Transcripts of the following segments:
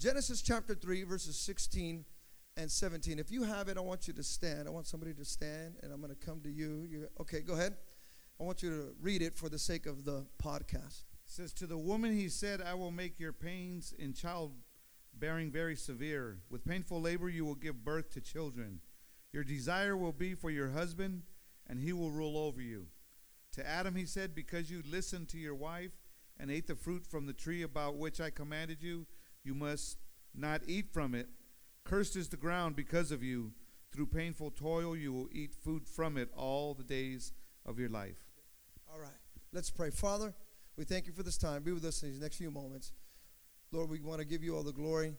Genesis chapter 3, verses 16 and 17. If you have it, I want you to stand. I want somebody to stand, and I'm going to come to you. you. Okay, go ahead. I want you to read it for the sake of the podcast. It says, To the woman he said, I will make your pains in childbearing very severe. With painful labor you will give birth to children. Your desire will be for your husband, and he will rule over you. To Adam he said, Because you listened to your wife and ate the fruit from the tree about which I commanded you, you must not eat from it. Cursed is the ground because of you. Through painful toil, you will eat food from it all the days of your life. All right, let's pray. Father, we thank you for this time. Be with us in these next few moments. Lord, we want to give you all the glory,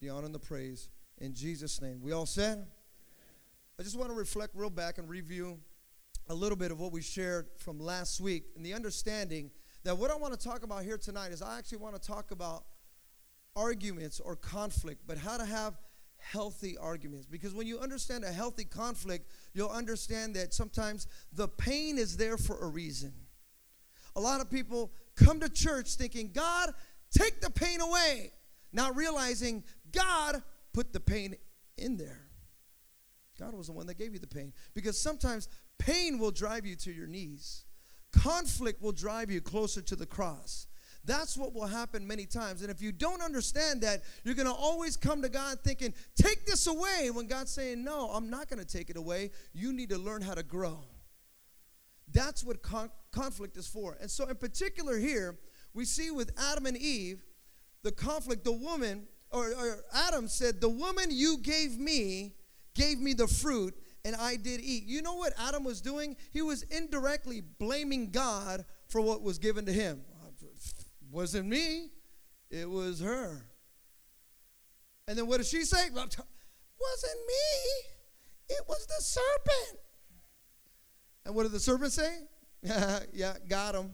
the honor, and the praise. In Jesus' name. We all said? I just want to reflect real back and review a little bit of what we shared from last week and the understanding that what I want to talk about here tonight is I actually want to talk about arguments or conflict, but how to have healthy arguments. Because when you understand a healthy conflict, you'll understand that sometimes the pain is there for a reason. A lot of people come to church thinking, God, take the pain away, not realizing God put the pain in there. God was the one that gave you the pain. Because sometimes pain will drive you to your knees, conflict will drive you closer to the cross. That's what will happen many times. And if you don't understand that, you're going to always come to God thinking, take this away, when God's saying, no, I'm not going to take it away. You need to learn how to grow. That's what con- conflict is for. And so, in particular, here, we see with Adam and Eve, the conflict, the woman, or, or Adam said, The woman you gave me gave me the fruit, and I did eat. You know what Adam was doing? He was indirectly blaming God for what was given to him. Wasn't me, it was her. And then what did she say? Wasn't me, it was the serpent. And what did the serpent say? yeah, got him.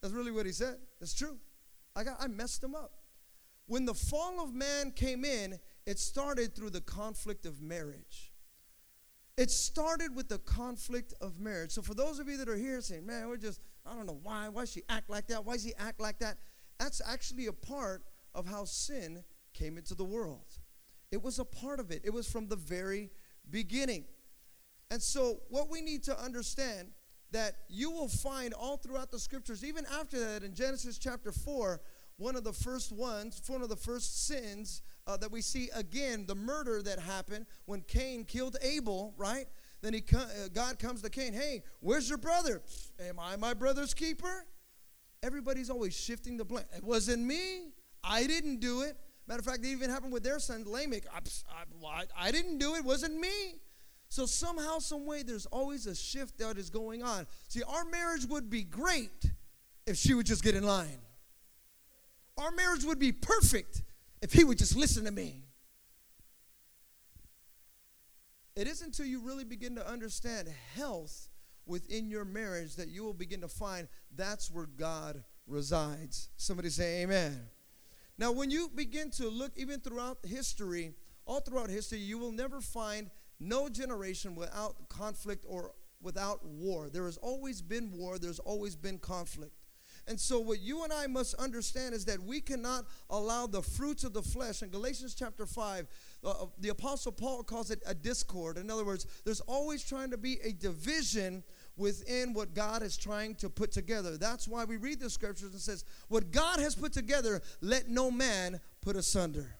That's really what he said. That's true. I got I messed him up. When the fall of man came in, it started through the conflict of marriage. It started with the conflict of marriage. So for those of you that are here saying, man, we're just I don't know why. Why does she act like that? Why does he act like that? That's actually a part of how sin came into the world. It was a part of it. It was from the very beginning. And so what we need to understand that you will find all throughout the scriptures, even after that in Genesis chapter 4, one of the first ones, one of the first sins uh, that we see again, the murder that happened when Cain killed Abel, right? Then he, uh, God comes to Cain, hey, where's your brother? Am I my brother's keeper? Everybody's always shifting the blame. It wasn't me. I didn't do it. Matter of fact, it even happened with their son Lamech. I, I, I didn't do it. it. Wasn't me. So somehow, some way, there's always a shift that is going on. See, our marriage would be great if she would just get in line. Our marriage would be perfect if he would just listen to me. It isn't until you really begin to understand health within your marriage that you will begin to find that's where God resides. Somebody say amen. Now, when you begin to look even throughout history, all throughout history, you will never find no generation without conflict or without war. There has always been war, there's always been conflict. And so, what you and I must understand is that we cannot allow the fruits of the flesh. In Galatians chapter 5, uh, uh, the Apostle Paul calls it a discord. In other words, there's always trying to be a division within what God is trying to put together. That's why we read the scriptures and says, What God has put together, let no man put asunder.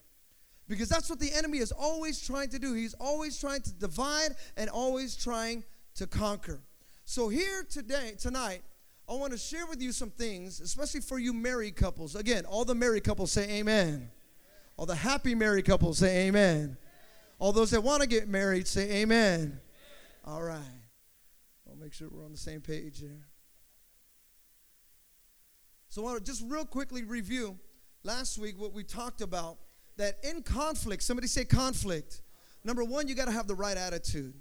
Because that's what the enemy is always trying to do. He's always trying to divide and always trying to conquer. So, here today, tonight, I want to share with you some things, especially for you married couples. Again, all the married couples say amen. All the happy married couples say amen. All those that want to get married say amen. All right. I'll make sure we're on the same page here. So I want to just real quickly review last week what we talked about that in conflict, somebody say conflict. Number one, you got to have the right attitude.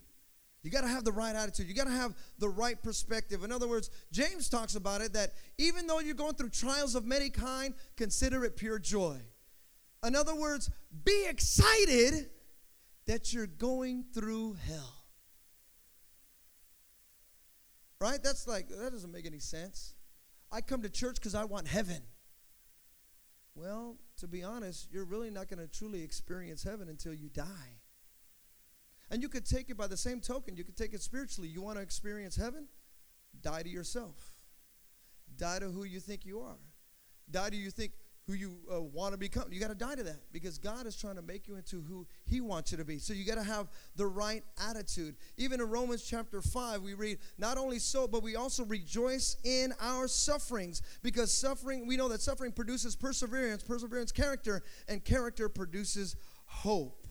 You got to have the right attitude. You got to have the right perspective. In other words, James talks about it that even though you're going through trials of many kind, consider it pure joy. In other words, be excited that you're going through hell. Right? That's like, that doesn't make any sense. I come to church because I want heaven. Well, to be honest, you're really not going to truly experience heaven until you die. And you could take it by the same token, you could take it spiritually. You want to experience heaven? Die to yourself. Die to who you think you are. Die to you think who you uh, want to become. You got to die to that because God is trying to make you into who He wants you to be. So you got to have the right attitude. Even in Romans chapter 5, we read, Not only so, but we also rejoice in our sufferings because suffering, we know that suffering produces perseverance, perseverance, character, and character produces hope.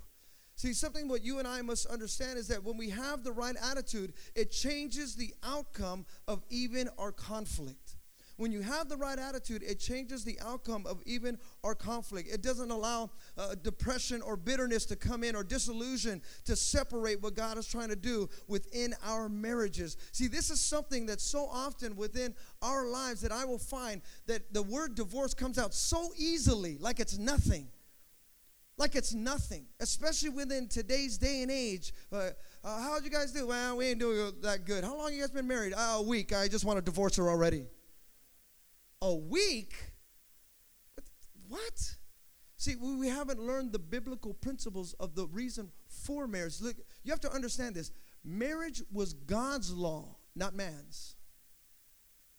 See, something what you and I must understand is that when we have the right attitude, it changes the outcome of even our conflict. When you have the right attitude, it changes the outcome of even our conflict. It doesn't allow uh, depression or bitterness to come in or disillusion to separate what God is trying to do within our marriages. See, this is something that so often within our lives that I will find that the word divorce comes out so easily, like it's nothing like it's nothing, especially within today's day and age. Uh, uh, how'd you guys do? Well, we ain't doing that good. How long you guys been married? Uh, a week. I just want to divorce her already a week? What? See, we haven't learned the biblical principles of the reason for marriage. Look, you have to understand this. Marriage was God's law, not man's.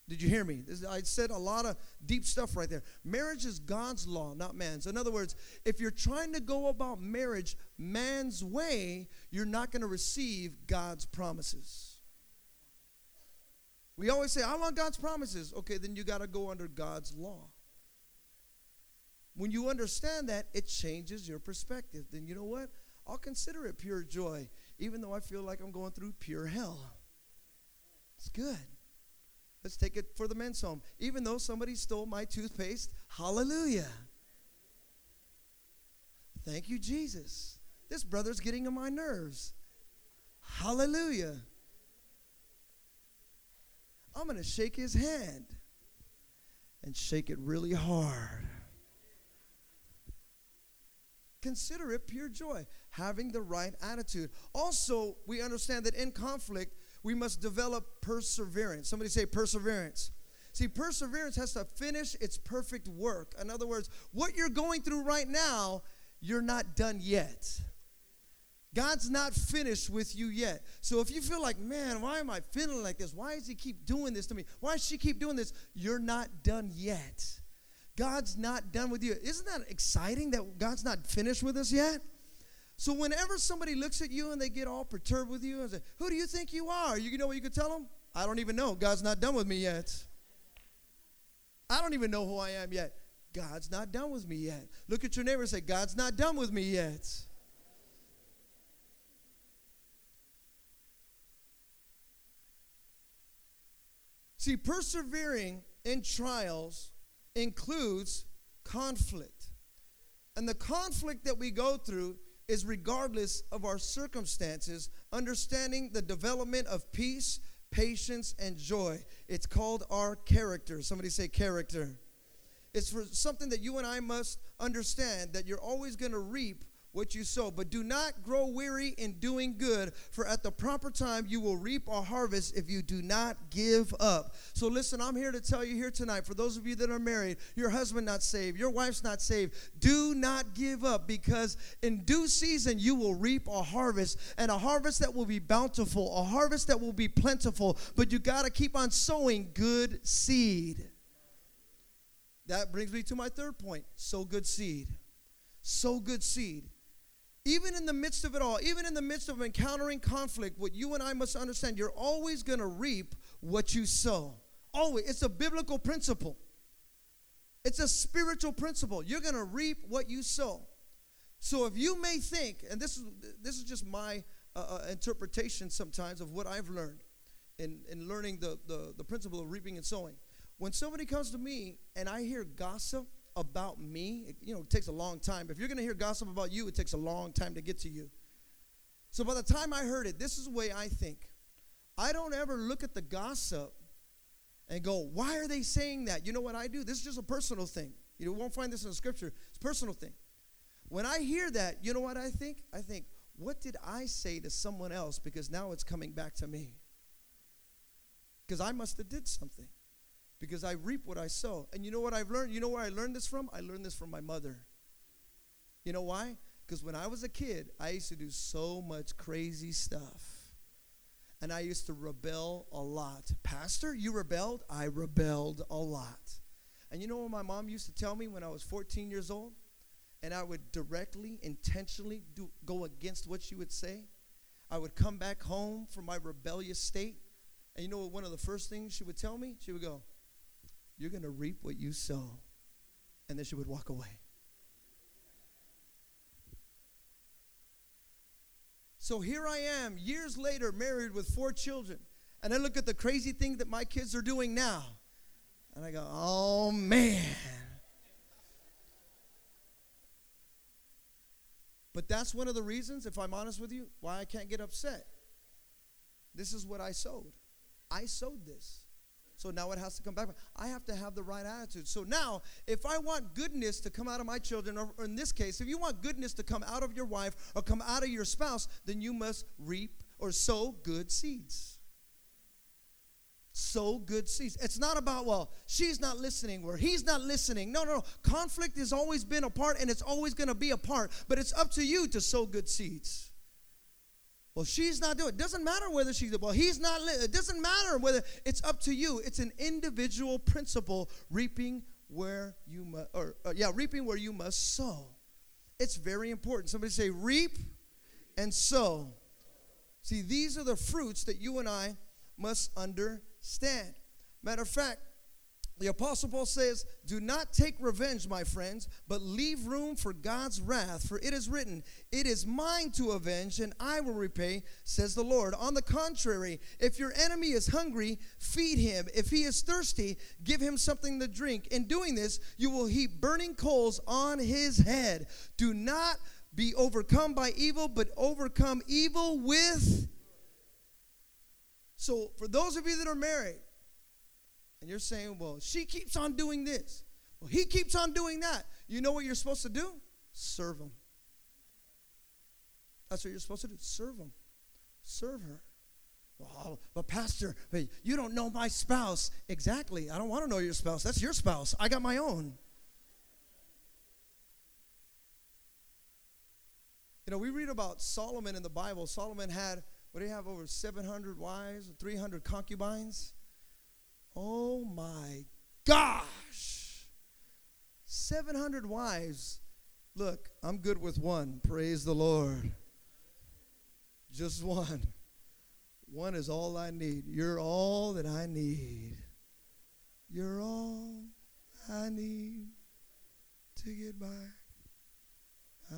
Did you hear me? I said a lot of deep stuff right there. Marriage is God's law, not man's. In other words, if you're trying to go about marriage man's way, you're not going to receive God's promises. We always say, I want God's promises. Okay, then you got to go under God's law. When you understand that, it changes your perspective. Then you know what? I'll consider it pure joy, even though I feel like I'm going through pure hell. It's good. Let's take it for the men's home. Even though somebody stole my toothpaste, hallelujah. Thank you, Jesus. This brother's getting on my nerves. Hallelujah. I'm going to shake his hand and shake it really hard. Consider it pure joy, having the right attitude. Also, we understand that in conflict, we must develop perseverance. Somebody say perseverance. See, perseverance has to finish its perfect work. In other words, what you're going through right now, you're not done yet. God's not finished with you yet. So if you feel like, man, why am I feeling like this? Why does he keep doing this to me? Why does she keep doing this? You're not done yet. God's not done with you. Isn't that exciting that God's not finished with us yet? So whenever somebody looks at you and they get all perturbed with you and say, Who do you think you are? You know what you could tell them? I don't even know. God's not done with me yet. I don't even know who I am yet. God's not done with me yet. Look at your neighbor and say, God's not done with me yet. See, persevering in trials includes conflict. And the conflict that we go through is regardless of our circumstances, understanding the development of peace, patience, and joy. It's called our character. Somebody say character. It's for something that you and I must understand that you're always going to reap what you sow. But do not grow weary in doing good, for at the proper time you will reap a harvest if you do not give up. So listen, I'm here to tell you here tonight, for those of you that are married, your husband not saved, your wife's not saved, do not give up because in due season you will reap a harvest and a harvest that will be bountiful, a harvest that will be plentiful, but you got to keep on sowing good seed. That brings me to my third point sow good seed. Sow good seed even in the midst of it all, even in the midst of encountering conflict, what you and I must understand, you're always going to reap what you sow. Always. It's a biblical principle. It's a spiritual principle. You're going to reap what you sow. So if you may think, and this is this is just my uh, uh, interpretation sometimes of what I've learned in, in learning the, the, the principle of reaping and sowing. When somebody comes to me and I hear gossip about me, you know, it takes a long time. If you're going to hear gossip about you, it takes a long time to get to you. So by the time I heard it, this is the way I think. I don't ever look at the gossip and go, why are they saying that? You know what I do? This is just a personal thing. You won't find this in the scripture. It's a personal thing. When I hear that, you know what I think? I think, what did I say to someone else because now it's coming back to me? Because I must have did something. Because I reap what I sow. And you know what I've learned? You know where I learned this from? I learned this from my mother. You know why? Because when I was a kid, I used to do so much crazy stuff. And I used to rebel a lot. Pastor, you rebelled? I rebelled a lot. And you know what my mom used to tell me when I was 14 years old? And I would directly, intentionally do, go against what she would say. I would come back home from my rebellious state. And you know what one of the first things she would tell me? She would go, You're going to reap what you sow. And then she would walk away. So here I am, years later, married with four children. And I look at the crazy thing that my kids are doing now. And I go, oh man. But that's one of the reasons, if I'm honest with you, why I can't get upset. This is what I sowed. I sowed this. So now it has to come back. I have to have the right attitude. So now, if I want goodness to come out of my children, or in this case, if you want goodness to come out of your wife or come out of your spouse, then you must reap or sow good seeds. Sow good seeds. It's not about, well, she's not listening or he's not listening. No, no, no. Conflict has always been a part and it's always going to be a part, but it's up to you to sow good seeds. Well, she's not doing it. Doesn't matter whether she's, well, he's not, it doesn't matter whether it's up to you. It's an individual principle, reaping where you must, or uh, yeah, reaping where you must sow. It's very important. Somebody say, reap and sow. See, these are the fruits that you and I must understand. Matter of fact, the Apostle Paul says, Do not take revenge, my friends, but leave room for God's wrath, for it is written, It is mine to avenge, and I will repay, says the Lord. On the contrary, if your enemy is hungry, feed him. If he is thirsty, give him something to drink. In doing this, you will heap burning coals on his head. Do not be overcome by evil, but overcome evil with. So, for those of you that are married, and you're saying, well, she keeps on doing this. Well, he keeps on doing that. You know what you're supposed to do? Serve him. That's what you're supposed to do. Serve him. Serve her. Well, but Pastor, you don't know my spouse. Exactly. I don't want to know your spouse. That's your spouse. I got my own. You know, we read about Solomon in the Bible. Solomon had, what do you have, over 700 wives, 300 concubines? Oh my gosh. 700 wives. Look, I'm good with one. Praise the Lord. Just one. One is all I need. You're all that I need. You're all I need to get by. I.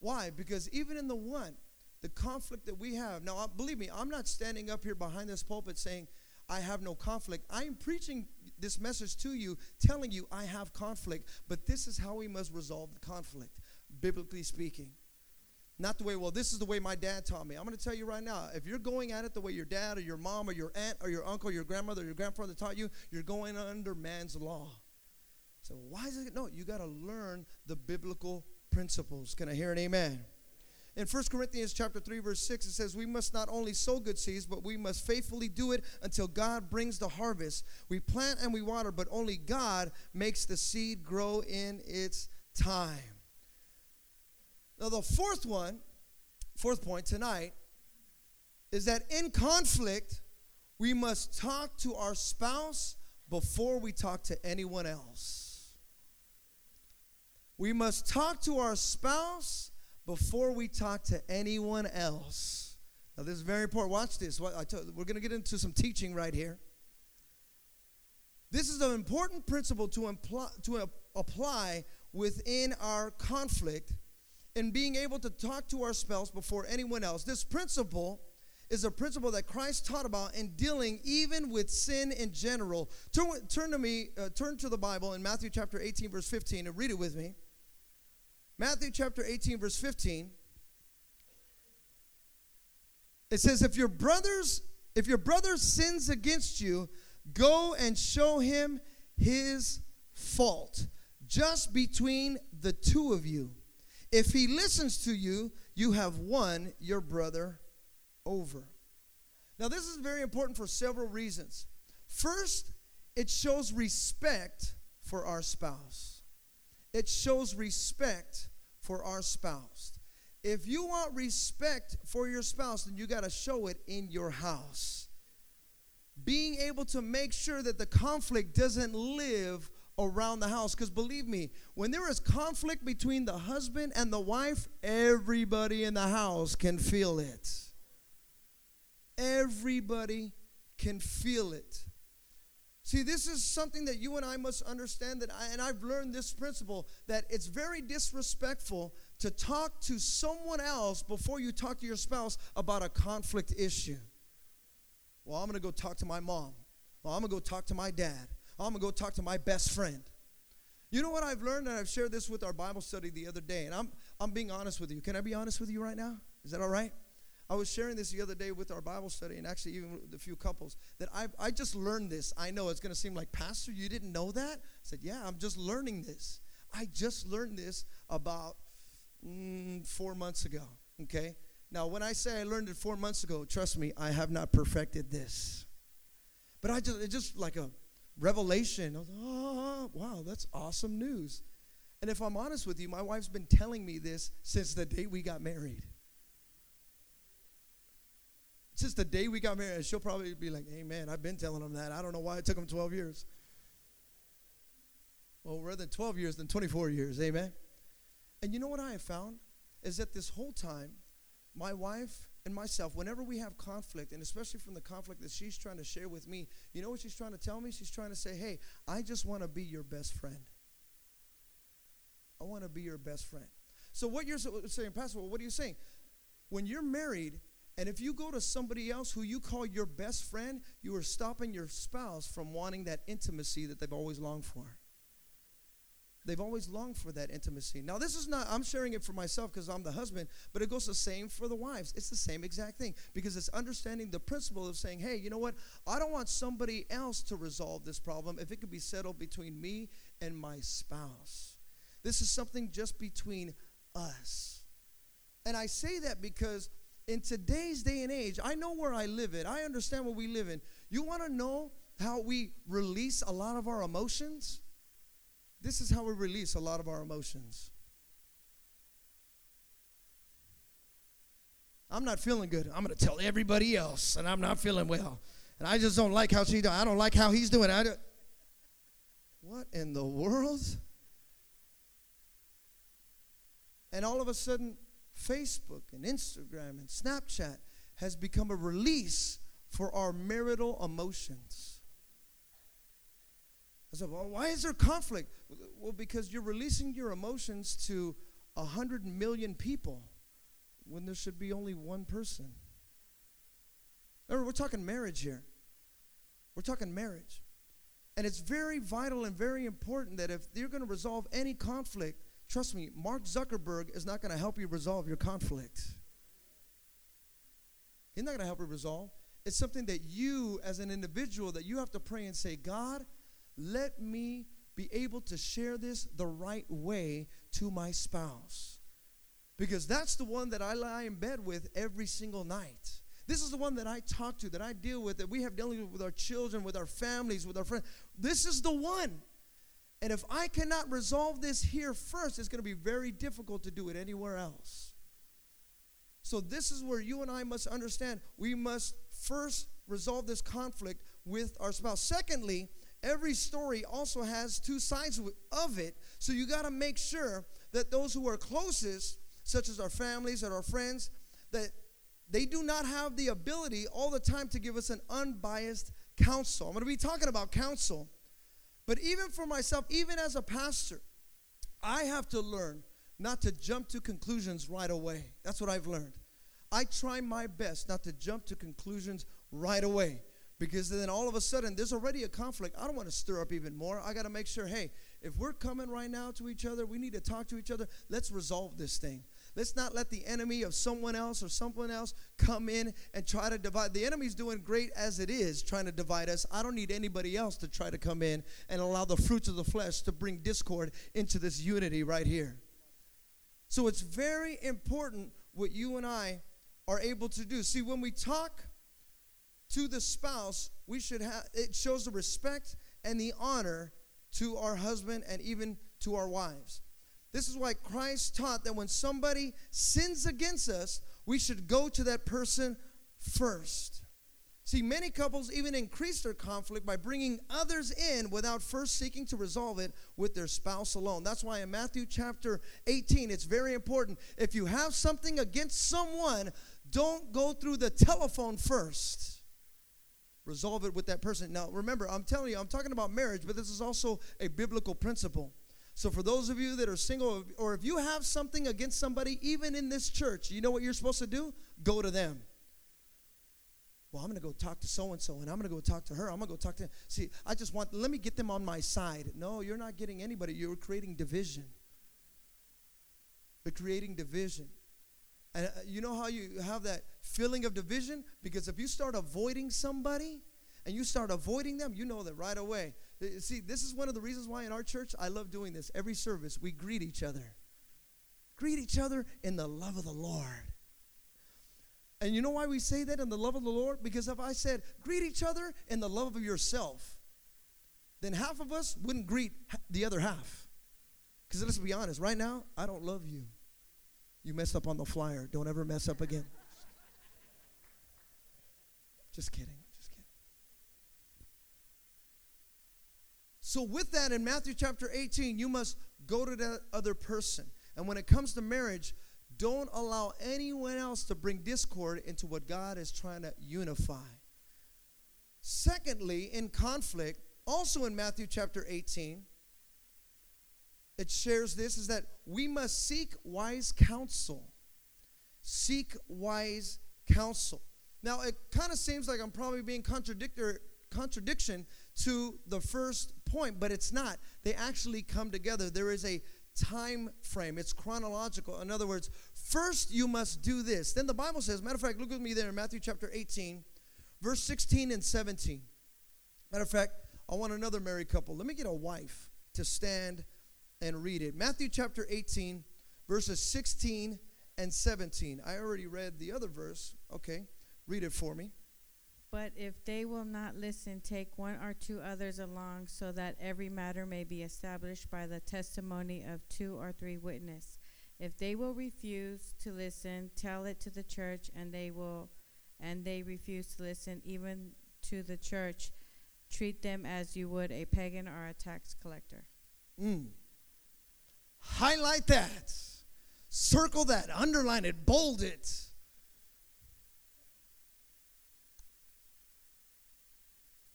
Why? Because even in the one, the conflict that we have. Now, believe me, I'm not standing up here behind this pulpit saying, I have no conflict. I am preaching this message to you, telling you I have conflict, but this is how we must resolve the conflict, biblically speaking. Not the way, well, this is the way my dad taught me. I'm going to tell you right now if you're going at it the way your dad or your mom or your aunt or your uncle, or your grandmother, or your grandfather taught you, you're going under man's law. So, why is it? No, you got to learn the biblical principles. Can I hear an amen? In 1 Corinthians chapter 3 verse 6 it says we must not only sow good seeds but we must faithfully do it until God brings the harvest. We plant and we water but only God makes the seed grow in its time. Now the fourth one, fourth point tonight is that in conflict we must talk to our spouse before we talk to anyone else. We must talk to our spouse before we talk to anyone else. Now, this is very important. Watch this. We're going to get into some teaching right here. This is an important principle to, imply, to apply within our conflict in being able to talk to our spouse before anyone else. This principle is a principle that Christ taught about in dealing even with sin in general. Turn, turn to me, uh, turn to the Bible in Matthew chapter 18, verse 15, and read it with me. Matthew chapter 18, verse 15. It says, if your brothers, if your brother sins against you, go and show him his fault, just between the two of you. If he listens to you, you have won your brother over. Now, this is very important for several reasons. First, it shows respect for our spouse. It shows respect for our spouse. If you want respect for your spouse, then you got to show it in your house. Being able to make sure that the conflict doesn't live around the house. Because believe me, when there is conflict between the husband and the wife, everybody in the house can feel it. Everybody can feel it. See, this is something that you and I must understand that I, and I've learned this principle that it's very disrespectful to talk to someone else before you talk to your spouse about a conflict issue. Well, I'm going to go talk to my mom. Well, I'm going to go talk to my dad. I'm going to go talk to my best friend. You know what I've learned and I've shared this with our Bible study the other day and I'm I'm being honest with you. Can I be honest with you right now? Is that all right? I was sharing this the other day with our Bible study and actually even with a few couples that I, I just learned this. I know it's going to seem like, Pastor, you didn't know that? I said, Yeah, I'm just learning this. I just learned this about mm, four months ago. Okay? Now, when I say I learned it four months ago, trust me, I have not perfected this. But I just, it's just like a revelation. I was, oh, wow, that's awesome news. And if I'm honest with you, my wife's been telling me this since the day we got married since the day we got married, she'll probably be like, Amen. I've been telling him that. I don't know why it took him 12 years. Well, rather than 12 years than 24 years. Amen. And you know what I have found? Is that this whole time, my wife and myself, whenever we have conflict, and especially from the conflict that she's trying to share with me, you know what she's trying to tell me? She's trying to say, Hey, I just want to be your best friend. I want to be your best friend. So, what you're saying, Pastor, what are you saying? When you're married, and if you go to somebody else who you call your best friend, you are stopping your spouse from wanting that intimacy that they've always longed for. They've always longed for that intimacy. Now, this is not, I'm sharing it for myself because I'm the husband, but it goes the same for the wives. It's the same exact thing because it's understanding the principle of saying, hey, you know what? I don't want somebody else to resolve this problem if it could be settled between me and my spouse. This is something just between us. And I say that because in today's day and age, I know where I live in. I understand where we live in. You want to know how we release a lot of our emotions? This is how we release a lot of our emotions. I'm not feeling good. I'm going to tell everybody else, and I'm not feeling well. And I just don't like how she's doing. I don't like how he's doing. I do, what in the world? And all of a sudden, Facebook and Instagram and Snapchat has become a release for our marital emotions. I said, well, why is there conflict? Well, because you're releasing your emotions to a hundred million people when there should be only one person. Remember, we're talking marriage here. We're talking marriage. And it's very vital and very important that if you're going to resolve any conflict, Trust me, Mark Zuckerberg is not going to help you resolve your conflict. He's not going to help you resolve. It's something that you, as an individual, that you have to pray and say, God, let me be able to share this the right way to my spouse. Because that's the one that I lie in bed with every single night. This is the one that I talk to, that I deal with, that we have dealing with our children, with our families, with our friends. This is the one. And if I cannot resolve this here first, it's going to be very difficult to do it anywhere else. So, this is where you and I must understand we must first resolve this conflict with our spouse. Secondly, every story also has two sides of it. So, you got to make sure that those who are closest, such as our families and our friends, that they do not have the ability all the time to give us an unbiased counsel. I'm going to be talking about counsel. But even for myself, even as a pastor, I have to learn not to jump to conclusions right away. That's what I've learned. I try my best not to jump to conclusions right away because then all of a sudden there's already a conflict. I don't want to stir up even more. I got to make sure, hey, if we're coming right now to each other, we need to talk to each other. Let's resolve this thing. Let's not let the enemy of someone else or someone else come in and try to divide. The enemy's doing great as it is, trying to divide us. I don't need anybody else to try to come in and allow the fruits of the flesh to bring discord into this unity right here. So it's very important what you and I are able to do. See, when we talk to the spouse, we should have it shows the respect and the honor to our husband and even to our wives. This is why Christ taught that when somebody sins against us, we should go to that person first. See, many couples even increase their conflict by bringing others in without first seeking to resolve it with their spouse alone. That's why in Matthew chapter 18, it's very important. If you have something against someone, don't go through the telephone first. Resolve it with that person. Now, remember, I'm telling you, I'm talking about marriage, but this is also a biblical principle. So, for those of you that are single, or if you have something against somebody, even in this church, you know what you're supposed to do? Go to them well, I'm going to go talk to so and so, and I'm going to go talk to her. I'm going to go talk to. See, I just want. Let me get them on my side. No, you're not getting anybody. You're creating division. You're creating division. And uh, you know how you have that feeling of division? Because if you start avoiding somebody and you start avoiding them, you know that right away. Uh, see, this is one of the reasons why in our church I love doing this. Every service, we greet each other. Greet each other in the love of the Lord. And you know why we say that in the love of the Lord? Because if I said, greet each other in the love of yourself, then half of us wouldn't greet the other half. Because let's be honest, right now, I don't love you. You messed up on the flyer. Don't ever mess up again. Just kidding. Just kidding. So, with that, in Matthew chapter 18, you must go to that other person. And when it comes to marriage, don't allow anyone else to bring discord into what God is trying to unify. Secondly, in conflict, also in Matthew chapter 18, it shares this is that we must seek wise counsel. Seek wise counsel. Now, it kind of seems like I'm probably being contradictory contradiction to the first point, but it's not. They actually come together. There is a time frame, it's chronological. In other words, first you must do this. Then the Bible says, matter of fact, look with me there in Matthew chapter 18, verse 16 and 17. Matter of fact, I want another married couple. Let me get a wife to stand and read it. Matthew chapter 18, verses 16 and 17. I already read the other verse. Okay, read it for me. But if they will not listen, take one or two others along, so that every matter may be established by the testimony of two or three witnesses. If they will refuse to listen, tell it to the church, and they will, and they refuse to listen, even to the church, treat them as you would a pagan or a tax collector. Mm. Highlight that. Circle that. Underline it. Bold it.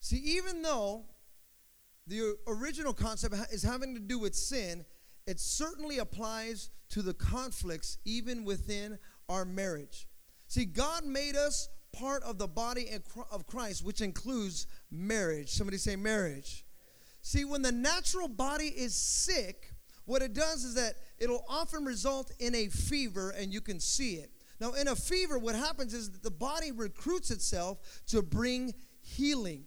See, even though the original concept is having to do with sin, it certainly applies to the conflicts even within our marriage. See, God made us part of the body of Christ, which includes marriage. Somebody say marriage. See, when the natural body is sick, what it does is that it'll often result in a fever, and you can see it. Now, in a fever, what happens is that the body recruits itself to bring healing.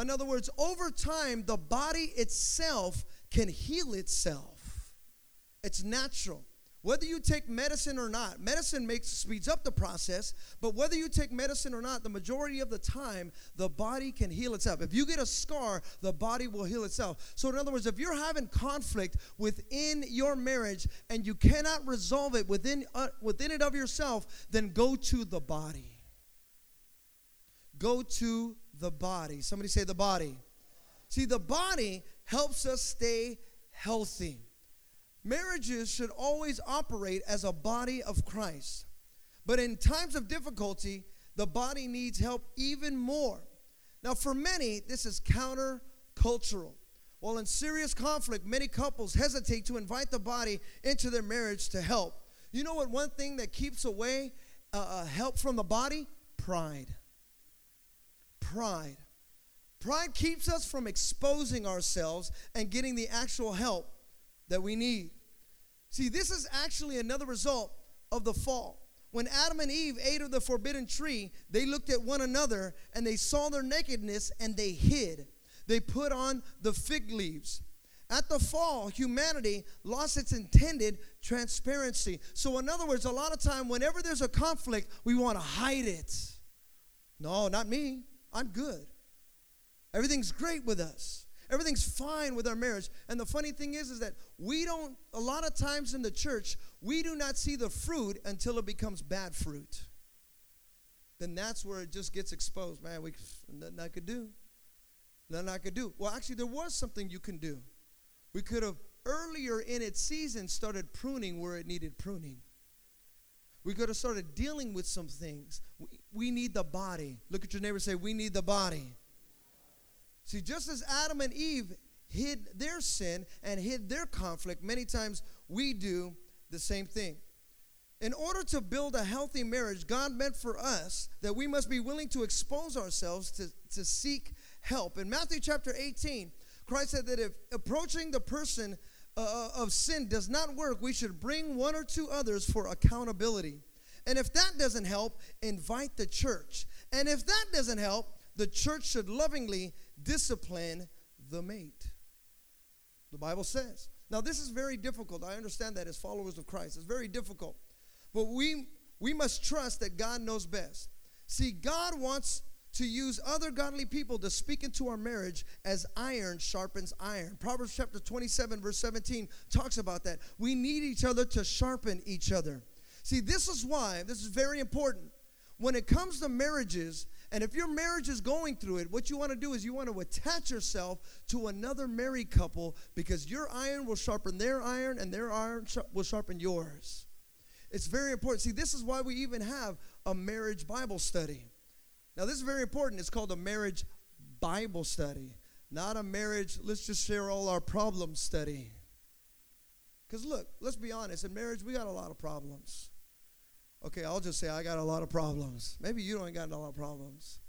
In other words, over time, the body itself can heal itself. It's natural. Whether you take medicine or not, medicine makes speeds up the process, but whether you take medicine or not, the majority of the time, the body can heal itself. If you get a scar, the body will heal itself. So, in other words, if you're having conflict within your marriage and you cannot resolve it within, uh, within it of yourself, then go to the body. Go to the body. Somebody say the body. See, the body helps us stay healthy. Marriages should always operate as a body of Christ. But in times of difficulty, the body needs help even more. Now, for many, this is counter-cultural. While in serious conflict, many couples hesitate to invite the body into their marriage to help. You know what? One thing that keeps away uh, uh help from the body? Pride pride. Pride keeps us from exposing ourselves and getting the actual help that we need. See, this is actually another result of the fall. When Adam and Eve ate of the forbidden tree, they looked at one another and they saw their nakedness and they hid. They put on the fig leaves. At the fall, humanity lost its intended transparency. So, in other words, a lot of time, whenever there's a conflict, we want to hide it. No, not me. I'm good. Everything's great with us. Everything's fine with our marriage. And the funny thing is, is that we don't, a lot of times in the church, we do not see the fruit until it becomes bad fruit. Then that's where it just gets exposed. Man, we nothing I could do. Nothing I could do. Well, actually, there was something you can do. We could have earlier in its season started pruning where it needed pruning. We could have started dealing with some things. We, need the body. Look at your neighbor say, We need the body. See, just as Adam and Eve hid their sin and hid their conflict, many times we do the same thing. In order to build a healthy marriage, God meant for us that we must be willing to expose ourselves to, to seek help. In Matthew chapter 18, Christ said that if approaching the person uh, of sin does not work, we should bring one or two others for accountability. And if that doesn't help, invite the church. And if that doesn't help, the church should lovingly discipline the mate. The Bible says. Now, this is very difficult. I understand that as followers of Christ. It's very difficult. But we, we must trust that God knows best. See, God wants to use other godly people to speak into our marriage as iron sharpens iron. Proverbs chapter 27, verse 17 talks about that. We need each other to sharpen each other. See, this is why, this is very important. When it comes to marriages, and if your marriage is going through it, what you want to do is you want to attach yourself to another married couple because your iron will sharpen their iron and their iron will sharpen yours. It's very important. See, this is why we even have a marriage Bible study. Now, this is very important. It's called a marriage Bible study, not a marriage, let's just share all our problems study. Because look, let's be honest, in marriage, we got a lot of problems. Okay, I'll just say I got a lot of problems. Maybe you don't got a lot of problems.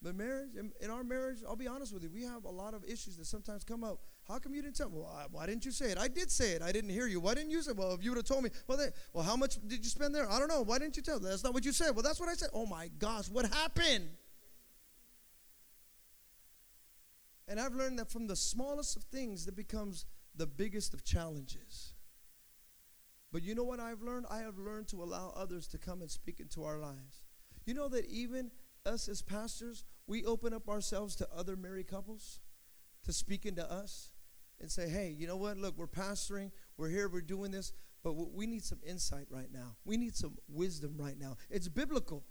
But marriage, in, our marriage, I'll be honest with you, we have a lot of issues that sometimes come up. How come you didn't tell me? Well, why didn't you say it? I did say it. I didn't hear you. Why didn't you say it? Well, if you would have told me, well, then, well, how much did you spend there? I don't know. Why didn't you tell? That's not what you said. Well, that's what I said. Oh my gosh, what happened? And I've learned that from the smallest of things that becomes the biggest of challenges. But you know what I've learned? I have learned to allow others to come and speak into our lives. You know that even us as pastors, we open up ourselves to other married couples to speak into us and say, hey, you know what? Look, we're pastoring, we're here, we're doing this, but we need some insight right now. We need some wisdom right now. It's biblical.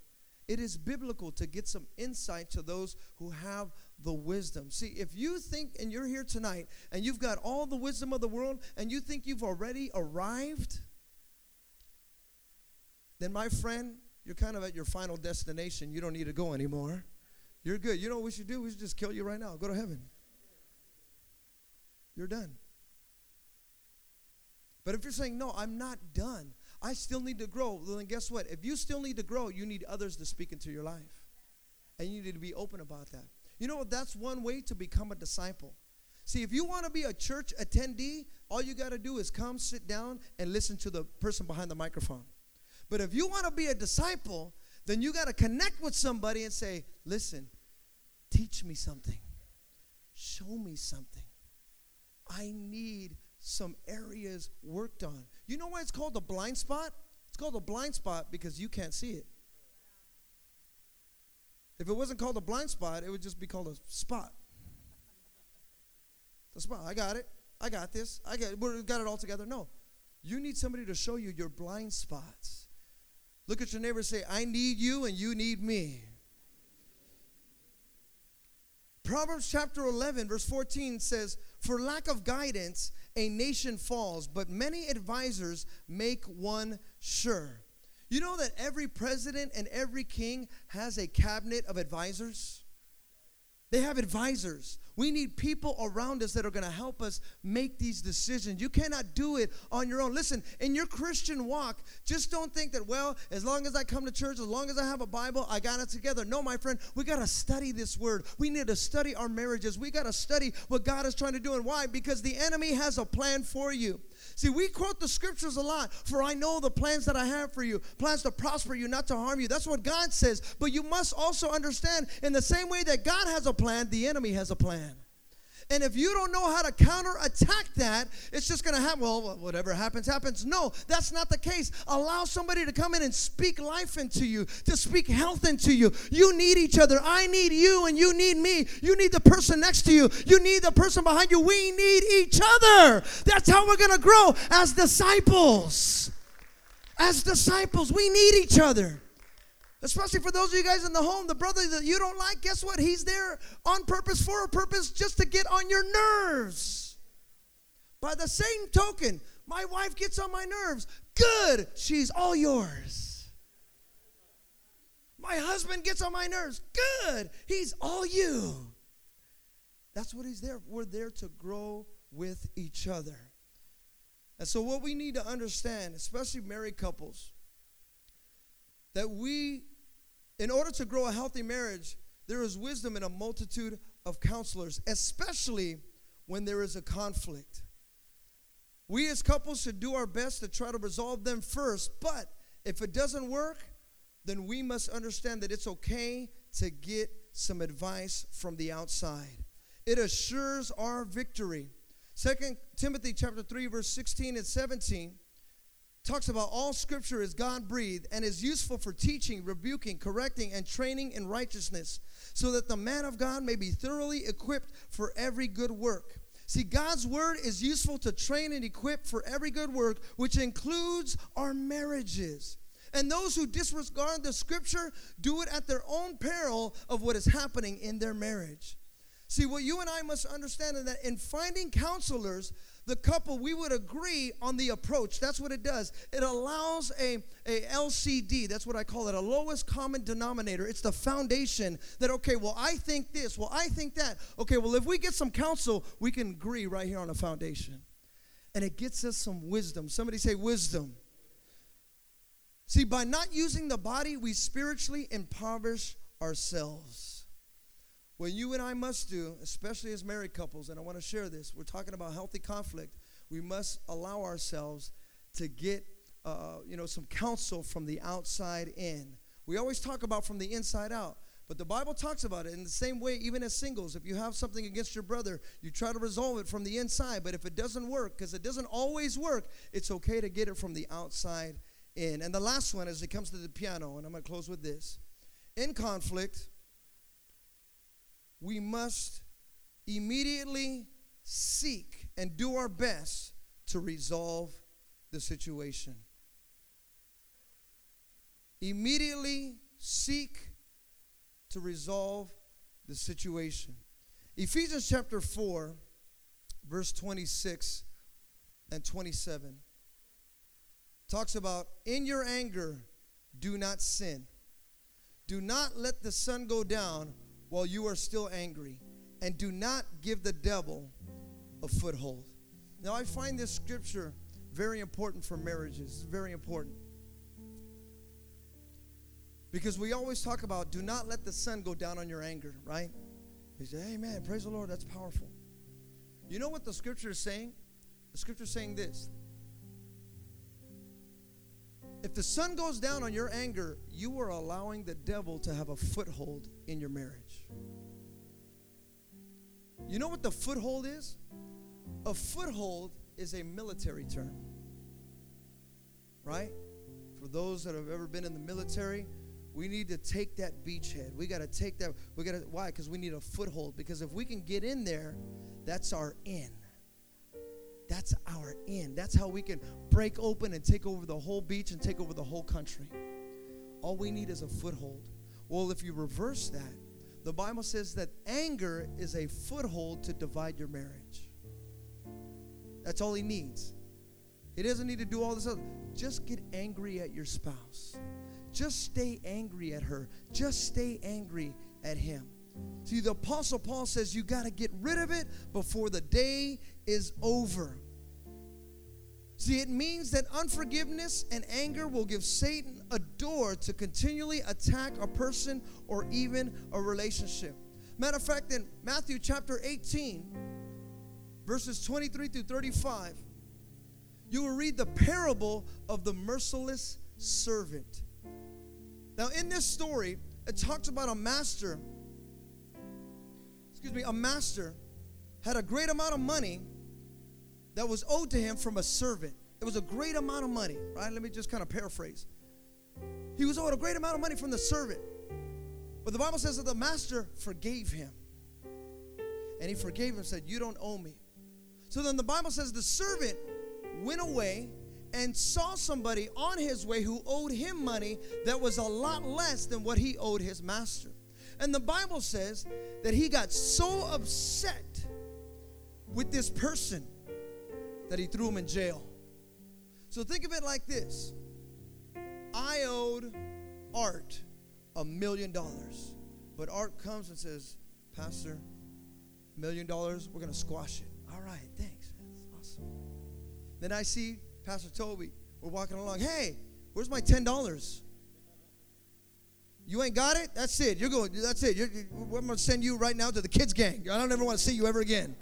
It is biblical to get some insight to those who have the wisdom. See, if you think and you're here tonight and you've got all the wisdom of the world and you think you've already arrived, then my friend, you're kind of at your final destination. You don't need to go anymore. You're good. You know what we should do? We should just kill you right now. Go to heaven. You're done. But if you're saying, no, I'm not done, I still need to grow, well, then guess what? If you still need to grow, you need others to speak into your life. And you need to be open about that. You know, that's one way to become a disciple. See, if you want to be a church attendee, all you got to do is come, sit down, and listen to the person behind the microphone. But if you want to be a disciple, then you got to connect with somebody and say, listen, teach me something, show me something. I need some areas worked on. You know why it's called a blind spot? It's called a blind spot because you can't see it. If it wasn't called a blind spot, it would just be called a spot. The spot. I got it. I got this. I got we got it all together. No. You need somebody to show you your blind spots. Look at your neighbor say, I need you and you need me. Proverbs chapter 11, verse 14 says, For lack of guidance, a nation falls, but many advisors make one sure. You know that every president and every king has a cabinet of advisors? They have advisors. We need people around us that are going to help us make these decisions. You cannot do it on your own. Listen, in your Christian walk, just don't think that, well, as long as I come to church, as long as I have a Bible, I got it together. No, my friend, we got to study this word. We need to study our marriages. We got to study what God is trying to do and why? Because the enemy has a plan for you. See, we quote the scriptures a lot. For I know the plans that I have for you plans to prosper you, not to harm you. That's what God says. But you must also understand, in the same way that God has a plan, the enemy has a plan. And if you don't know how to counterattack that, it's just going to happen. Well, whatever happens, happens. No, that's not the case. Allow somebody to come in and speak life into you, to speak health into you. You need each other. I need you, and you need me. You need the person next to you. You need the person behind you. We need each other. That's how we're going to grow as disciples. As disciples, we need each other. Especially for those of you guys in the home, the brother that you don't like, guess what? He's there on purpose, for a purpose, just to get on your nerves. By the same token, my wife gets on my nerves. Good, she's all yours. My husband gets on my nerves. Good, he's all you. That's what he's there. We're there to grow with each other. And so, what we need to understand, especially married couples, that we, in order to grow a healthy marriage, there is wisdom in a multitude of counselors, especially when there is a conflict. We as couples should do our best to try to resolve them first, but if it doesn't work, then we must understand that it's okay to get some advice from the outside. It assures our victory. Second Timothy chapter 3 verse 16 and 17 talks about all scripture is God breathed and is useful for teaching, rebuking, correcting, and training in righteousness, so that the man of God may be thoroughly equipped for every good work. See, God's word is useful to train and equip for every good work, which includes our marriages. And those who disregard the scripture do it at their own peril of what is happening in their marriage. See, what you and I must understand is that in finding counselors, the couple, we would agree on the approach. That's what it does. It allows a, a LCD, that's what I call it, a lowest common denominator. It's the foundation that, okay, well, I think this, well, I think that. Okay, well, if we get some counsel, we can agree right here on a foundation. And it gets us some wisdom. Somebody say wisdom. See, by not using the body, we spiritually impoverish ourselves. What you and I must do, especially as married couples, and I want to share this, we're talking about healthy conflict. We must allow ourselves to get, uh, you know, some counsel from the outside in. We always talk about from the inside out. But the Bible talks about it in the same way, even as singles. If you have something against your brother, you try to resolve it from the inside. But if it doesn't work, because it doesn't always work, it's okay to get it from the outside in. And the last one, as it comes to the piano, and I'm going to close with this. In conflict, we must immediately seek and do our best to resolve the situation. Immediately seek to resolve the situation. Ephesians chapter 4, verse 26 and 27 talks about in your anger, do not sin. Do not let the sun go down while you are still angry, and do not give the devil a foothold. Now, I find this scripture very important for marriages. Very important. Because we always talk about do not let the sun go down on your anger, right? Say, hey man, praise the Lord, that's powerful. You know what the scripture is saying? The scripture is saying this if the sun goes down on your anger, you are allowing the devil to have a foothold in your marriage. You know what the foothold is? A foothold is a military term. Right? For those that have ever been in the military, we need to take that beachhead. We got to take that. We got to why? Because we need a foothold. Because if we can get in there, that's our in. That's our end. That's how we can break open and take over the whole beach and take over the whole country. All we need is a foothold. Well, if you reverse that, the Bible says that anger is a foothold to divide your marriage. That's all he needs. He doesn't need to do all this other. Just get angry at your spouse. Just stay angry at her. Just stay angry at him. See, the Apostle Paul says you got to get rid of it before the day is over. See, it means that unforgiveness and anger will give Satan a door to continually attack a person or even a relationship. Matter of fact, in Matthew chapter 18, verses 23 through 35, you will read the parable of the merciless servant. Now, in this story, it talks about a master, excuse me, a master had a great amount of money that was owed to him from a servant. It was a great amount of money, right? Let me just kind of paraphrase. He was owed a great amount of money from the servant. But the Bible says that the master forgave him. And he forgave him said, You don't owe me. So then the Bible says the servant went away and saw somebody on his way who owed him money that was a lot less than what he owed his master. And the Bible says that he got so upset with this person that he threw him in jail. So think of it like this I owed Art a million dollars, but Art comes and says, Pastor, million dollars, we're going to squash it. All right, thanks. That's awesome. Then I see Pastor Toby. We're walking along. Hey, where's my $10? You ain't got it? That's it. You're going, that's it. You're, I'm going to send you right now to the kids' gang. I don't ever want to see you ever again.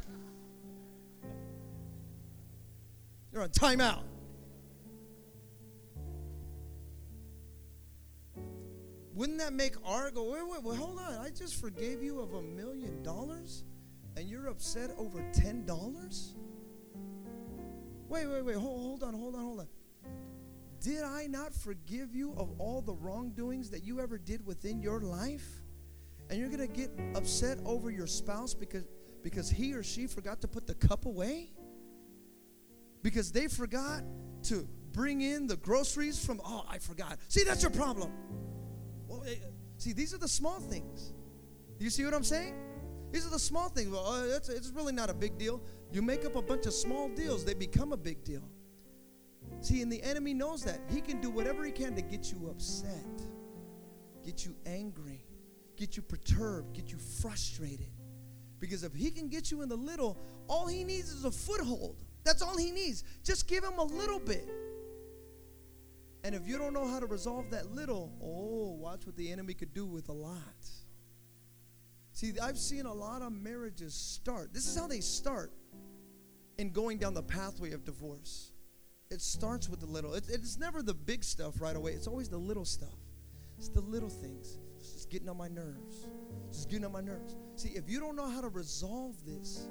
You're on timeout. Wouldn't that make Art go, wait, wait, wait, hold on. I just forgave you of a million dollars and you're upset over $10? Wait, wait, wait, hold, hold on, hold on, hold on. Did I not forgive you of all the wrongdoings that you ever did within your life? And you're going to get upset over your spouse because, because he or she forgot to put the cup away? Because they forgot to bring in the groceries from, oh, I forgot. See, that's your problem. Eh, see, these are the small things. You see what I'm saying? These are the small things. Well, uh, it's, it's really not a big deal. You make up a bunch of small deals, they become a big deal. See, and the enemy knows that. He can do whatever he can to get you upset, get you angry, get you perturbed, get you frustrated. Because if he can get you in the little, all he needs is a foothold. That's all he needs. Just give him a little bit. And if you don't know how to resolve that little, oh, watch what the enemy could do with a lot. See, I've seen a lot of marriages start. This is how they start in going down the pathway of divorce. It starts with the little. It, it's never the big stuff right away. It's always the little stuff. It's the little things. It's just getting on my nerves. It's just getting on my nerves. See, if you don't know how to resolve this,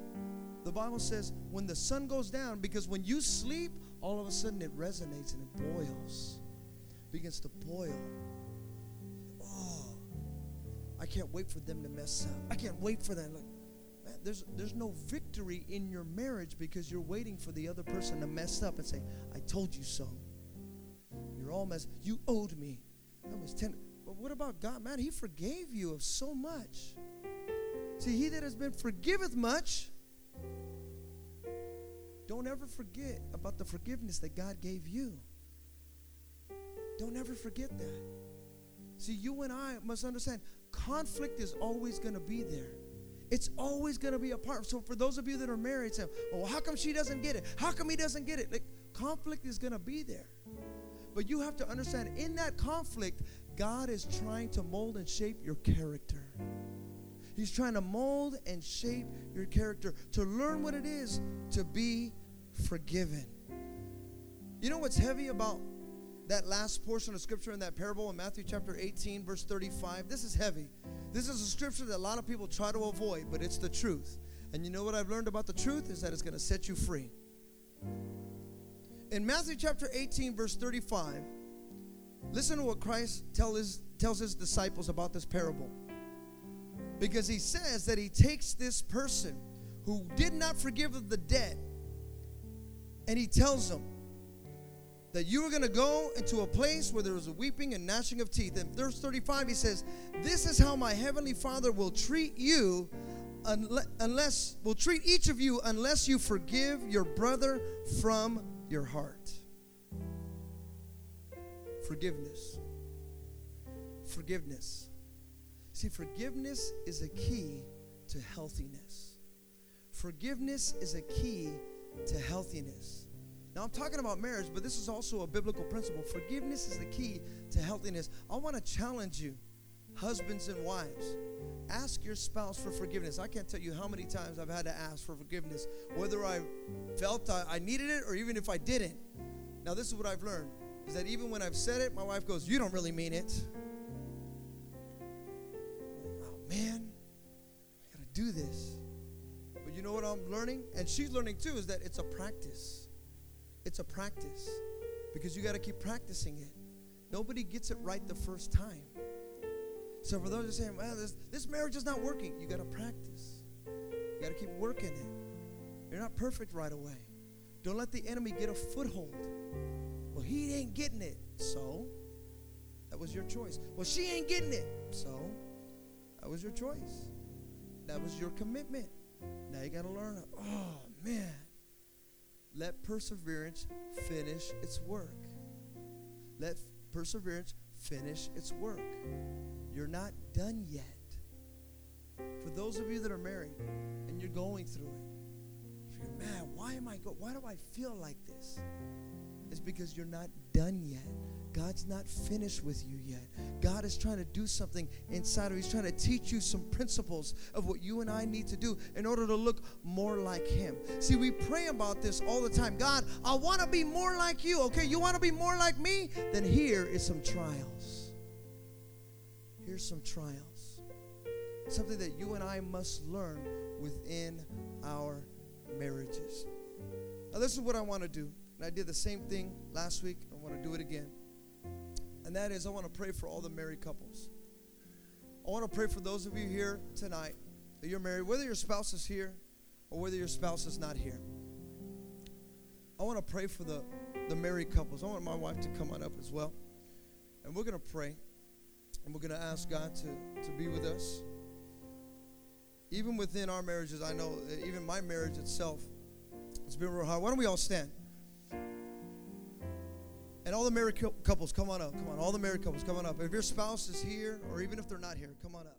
the Bible says when the sun goes down, because when you sleep, all of a sudden it resonates and it boils, begins to boil. Oh, I can't wait for them to mess up. I can't wait for that. Look, man, there's there's no victory in your marriage because you're waiting for the other person to mess up and say, "I told you so." You're all messed. You owed me. That was ten. But what about God, man? He forgave you of so much. See, he that has been forgiveth much don't ever forget about the forgiveness that God gave you. Don't ever forget that. See, you and I must understand conflict is always going to be there. It's always going to be a part. So, for those of you that are married, say, "Well, how come she doesn't get it? How come he doesn't get it?" Like, conflict is going to be there. But you have to understand, in that conflict, God is trying to mold and shape your character. He's trying to mold and shape your character to learn what it is to be forgiven. You know what's heavy about that last portion of scripture in that parable in Matthew chapter 18, verse 35? This is heavy. This is a scripture that a lot of people try to avoid, but it's the truth. And you know what I've learned about the truth is that it's going to set you free. In Matthew chapter 18, verse 35, listen to what Christ tell his, tells his disciples about this parable. Because he says that he takes this person who did not forgive the debt and he tells them that you are going to go into a place where there is a weeping and gnashing of teeth. In verse 35, he says, This is how my heavenly Father will treat you unless, will treat each of you unless you forgive your brother from your heart. Forgiveness. Forgiveness. See, forgiveness is a key to healthiness. Forgiveness is a key to healthiness. Now, I'm talking about marriage, but this is also a biblical principle. Forgiveness is the key to healthiness. I want to challenge you, husbands and wives. Ask your spouse for forgiveness. I can't tell you how many times I've had to ask for forgiveness, whether I felt I, needed it or even if I didn't. Now, this is what I've learned is that even when I've said it, my wife goes, You don't really mean it. Oh, man, I got to do this. But you know what I'm learning? And she's learning too, is that it's a practice. It's a practice. Because you got to keep practicing it. Nobody gets it right the first time. So for those who are saying, well, this, this marriage is not working, you got to practice. You got to keep working it. You're not perfect right away. Don't let the enemy get a foothold. Well, he ain't getting it. So, that was your choice. Well, she ain't getting it. So, that was your choice. That was your commitment. Now you got to learn. Oh, man. Let perseverance finish its work. Let perseverance finish its work. You're not done yet. For those of you that are married and you're going through it, if you're man, why am I go? Why do I feel like this? It's because you're not done yet. God's not finished with you yet. God is trying to do something inside of you. He's trying to teach you some principles of what you and I need to do in order to look more like Him. See, we pray about this all the time. God, I want to be more like you. Okay, you want to be more like me? Then here is some trials. Here's some trials. Something that you and I must learn within our marriages. Now, this is what I want to do. And I did the same thing last week. I want to do it again and that is I want to pray for all the married couples. I want to pray for those of you here tonight that you're married, whether your spouse is here or whether your spouse is not here. I want to pray for the, the married couples. I want my wife to come on up as well. And we're going to pray. And we're going to ask God to, to be with us. Even within our marriages, I know, even my marriage itself, it's been real hard. Why don't we all stand? And all the married couples, come on up. Come on. All the married couples, come on up. If your spouse is here, or even if they're not here, come on up.